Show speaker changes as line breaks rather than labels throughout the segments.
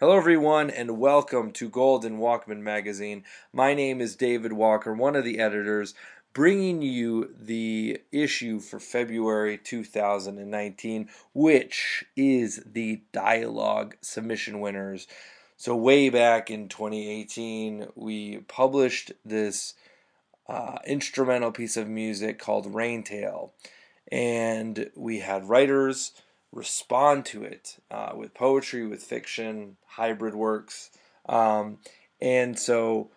Hello, everyone, and welcome to Golden Walkman Magazine. My name is David Walker, one of the editors, bringing you the issue for February 2019, which is the dialogue submission winners. So, way back in 2018, we published this uh, instrumental piece of music called Raintail, and we had writers respond to it uh, with poetry, with fiction, hybrid works. Um, and so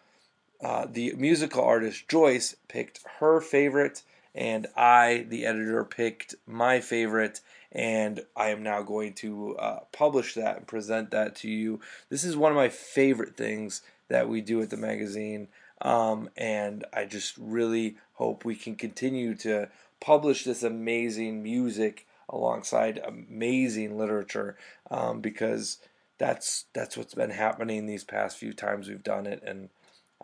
uh, the musical artist Joyce picked her favorite, and I, the editor, picked my favorite. And I am now going to uh, publish that and present that to you. This is one of my favorite things that we do at the magazine. Um, and I just really hope we can continue to publish this amazing music alongside amazing literature um, because that's that's what's been happening these past few times we've done it and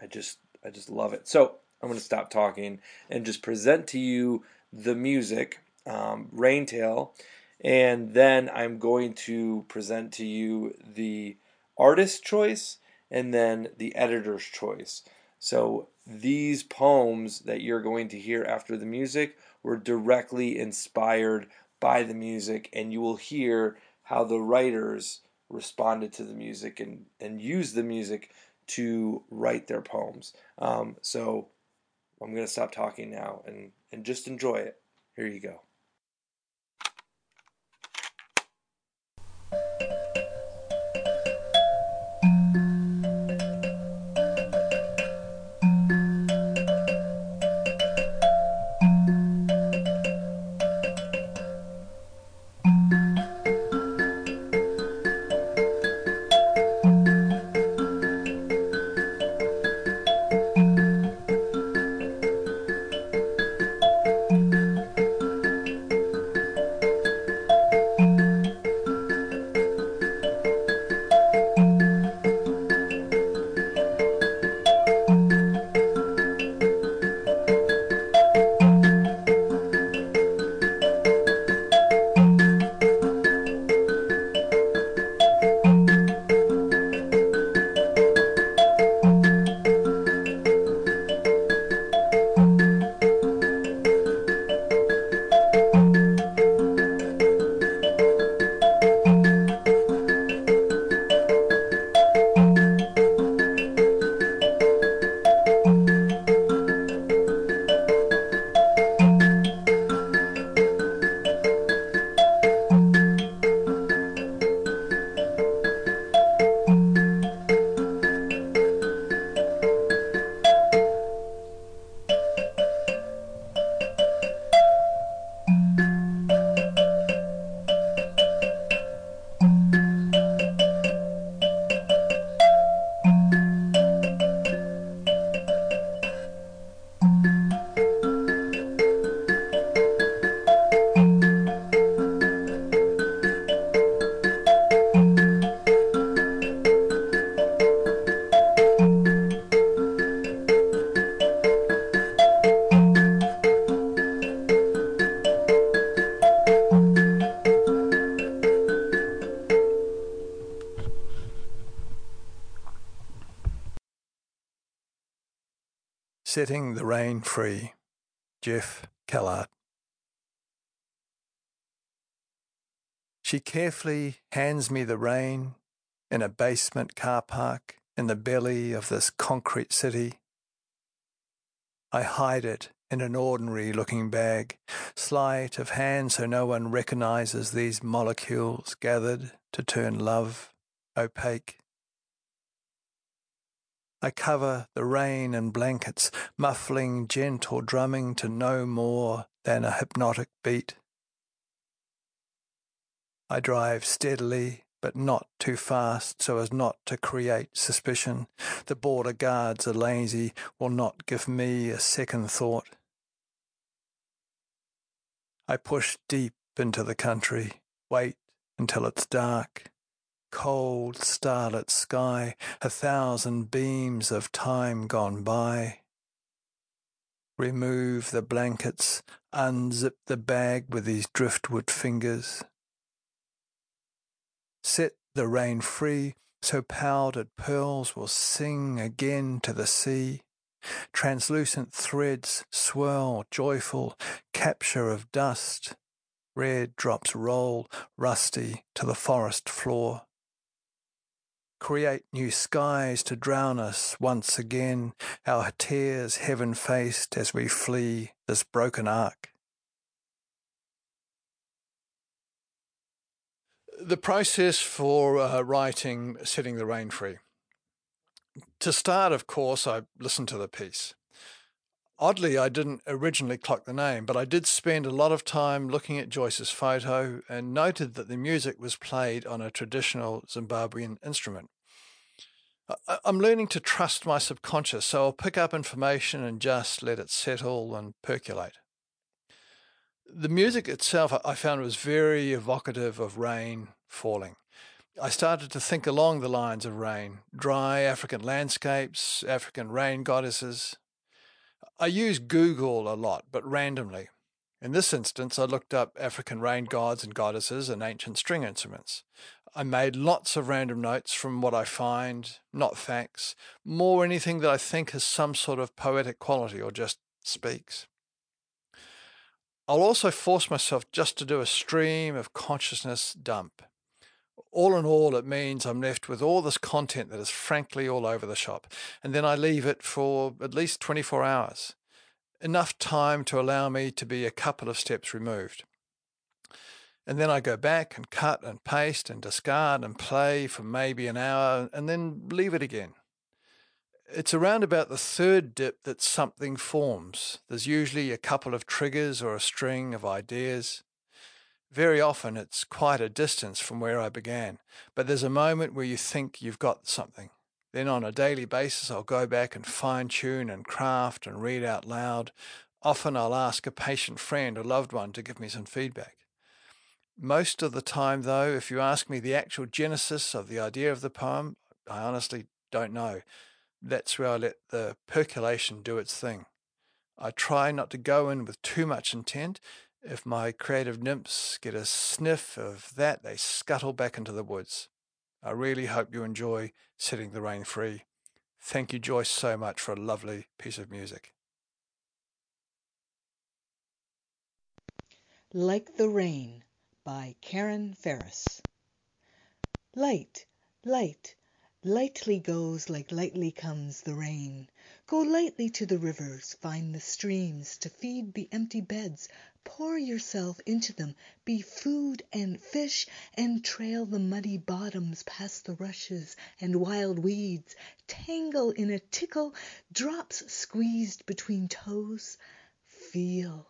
I just I just love it. So I'm going to stop talking and just present to you the music, um, Raintail, and then I'm going to present to you the artist choice and then the editor's choice. So these poems that you're going to hear after the music were directly inspired by the music, and you will hear how the writers responded to the music and, and used the music to write their poems. Um, so I'm going to stop talking now and, and just enjoy it. Here you go.
Setting the Rain Free, Jeff Kellard. She carefully hands me the rain in a basement car park in the belly of this concrete city. I hide it in an ordinary looking bag, sleight of hand so no one recognizes these molecules gathered to turn love opaque. I cover the rain in blankets, muffling gentle drumming to no more than a hypnotic beat. I drive steadily, but not too fast so as not to create suspicion. The border guards are lazy, will not give me a second thought. I push deep into the country, wait until it's dark cold starlit sky, a thousand beams of time gone by. Remove the blankets, unzip the bag with his driftwood fingers. Set the rain free, so powdered pearls will sing again to the sea. Translucent threads swirl, joyful, capture of dust. Red drops roll, rusty, to the forest floor. Create new skies to drown us once again, our tears heaven faced as we flee this broken ark. The process for uh, writing Setting the Rain Free. To start, of course, I listened to the piece. Oddly, I didn't originally clock the name, but I did spend a lot of time looking at Joyce's photo and noted that the music was played on a traditional Zimbabwean instrument. I'm learning to trust my subconscious, so I'll pick up information and just let it settle and percolate the music itself I found was very evocative of rain falling. I started to think along the lines of rain, dry African landscapes, African rain goddesses. I use Google a lot, but randomly. In this instance, I looked up African rain gods and goddesses and ancient string instruments. I made lots of random notes from what I find, not facts, more anything that I think has some sort of poetic quality or just speaks. I'll also force myself just to do a stream of consciousness dump. All in all, it means I'm left with all this content that is frankly all over the shop, and then I leave it for at least 24 hours. Enough time to allow me to be a couple of steps removed. And then I go back and cut and paste and discard and play for maybe an hour and then leave it again it's around about the third dip that something forms. There's usually a couple of triggers or a string of ideas. Very often it's quite a distance from where I began, but there's a moment where you think you've got something. Then on a daily basis, I'll go back and fine tune and craft and read out loud. Often I'll ask a patient friend or loved one to give me some feedback. Most of the time, though, if you ask me the actual genesis of the idea of the poem, I honestly don't know that's where I let the percolation do its thing. I try not to go in with too much intent. If my creative nymphs get a sniff of that, they scuttle back into the woods. I really hope you enjoy setting the rain free. Thank you, Joyce, so much for a lovely piece of music.
Like the Rain by Karen Ferris. Light, light, Lightly goes, like lightly comes, the rain. Go lightly to the rivers, find the streams, to feed the empty beds, pour yourself into them, be food and fish, and trail the muddy bottoms past the rushes and wild weeds, tangle in a tickle, drops squeezed between toes, feel.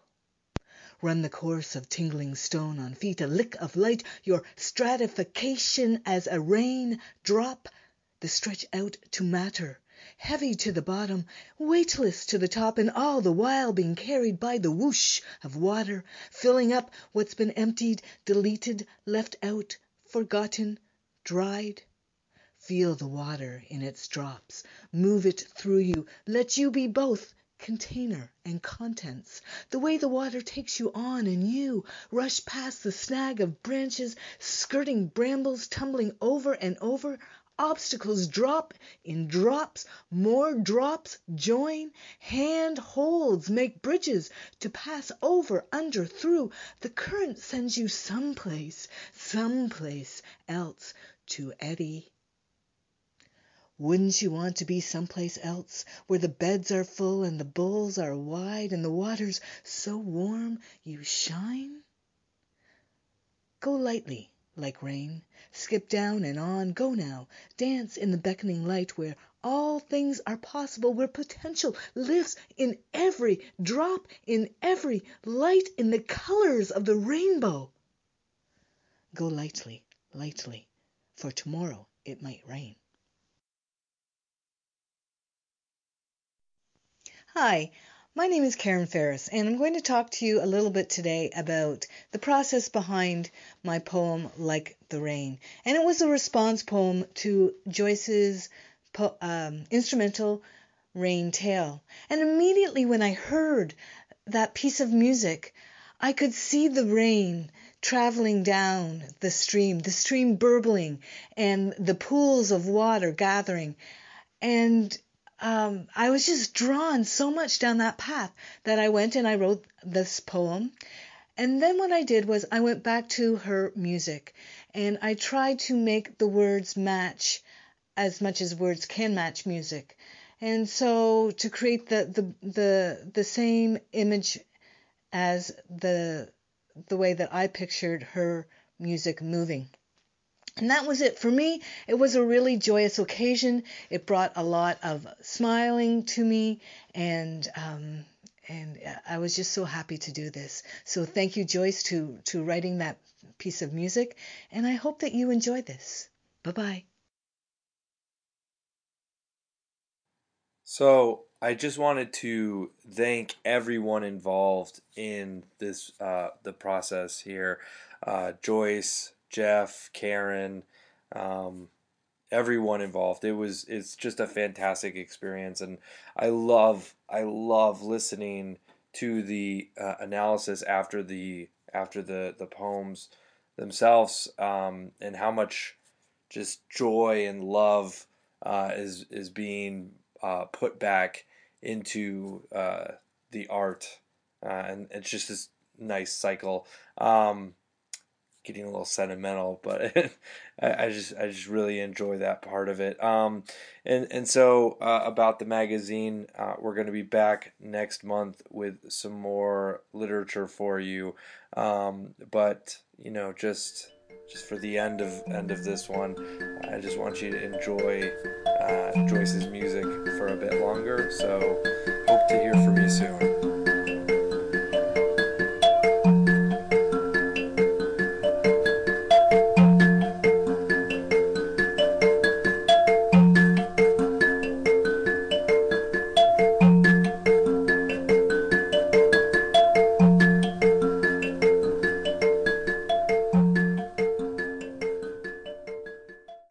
Run the course of tingling stone on feet, a lick of light, your stratification as a rain drop. The stretch out to matter, heavy to the bottom, weightless to the top, and all the while being carried by the whoosh of water, filling up what's been emptied, deleted, left out, forgotten, dried. Feel the water in its drops, move it through you, let you be both container and contents. The way the water takes you on and you rush past the snag of branches, skirting brambles, tumbling over and over, obstacles drop in drops, more drops join, hand holds make bridges to pass over, under, through. The current sends you someplace, someplace else to eddy. Wouldn't you want to be someplace else, where the beds are full and the bowls are wide and the water's so warm you shine? Go lightly like rain. Skip down and on, go now. Dance in the beckoning light where all things are possible, where potential lives in every drop, in every light, in the colors of the rainbow. Go lightly, lightly, for tomorrow it might rain. Hi, my name is Karen Ferris, and I'm going to talk to you a little bit today about the process behind my poem Like the Rain. And it was a response poem to Joyce's po- um, instrumental Rain Tale. And immediately when I heard that piece of music, I could see the rain
traveling down the stream, the stream burbling, and the pools of water gathering. And um, I was just drawn so much down that path that I went and I wrote this poem. And then what I did was I went back to her music and I tried to make the words match as much as words can match music. And so to create the the the, the same image as the the way that I pictured her music moving. And that was it. For me, it was a really joyous occasion. It brought a lot of smiling to me, and um, and I was just so happy to do this. So thank you, Joyce, to to writing that piece of music, and I hope that you enjoy this. Bye bye.
So I just wanted to thank everyone involved in this uh, the process here, uh, Joyce, Jeff, Karen, um, everyone involved. It was it's just a fantastic experience, and I love I love listening to the uh, analysis after the after the the poems themselves, um, and how much just joy and love uh, is is being uh, put back into uh, the art, uh, and it's just this nice cycle. Um, getting a little sentimental, but I, I, just I just really enjoy that part of it. Um, and and so uh, about the magazine, uh, we're going to be back next month with some more literature for you. Um, but you know, just just for the end of end of this one, I just want you to enjoy uh, Joyce's music for a bit longer. So hope to hear from you soon.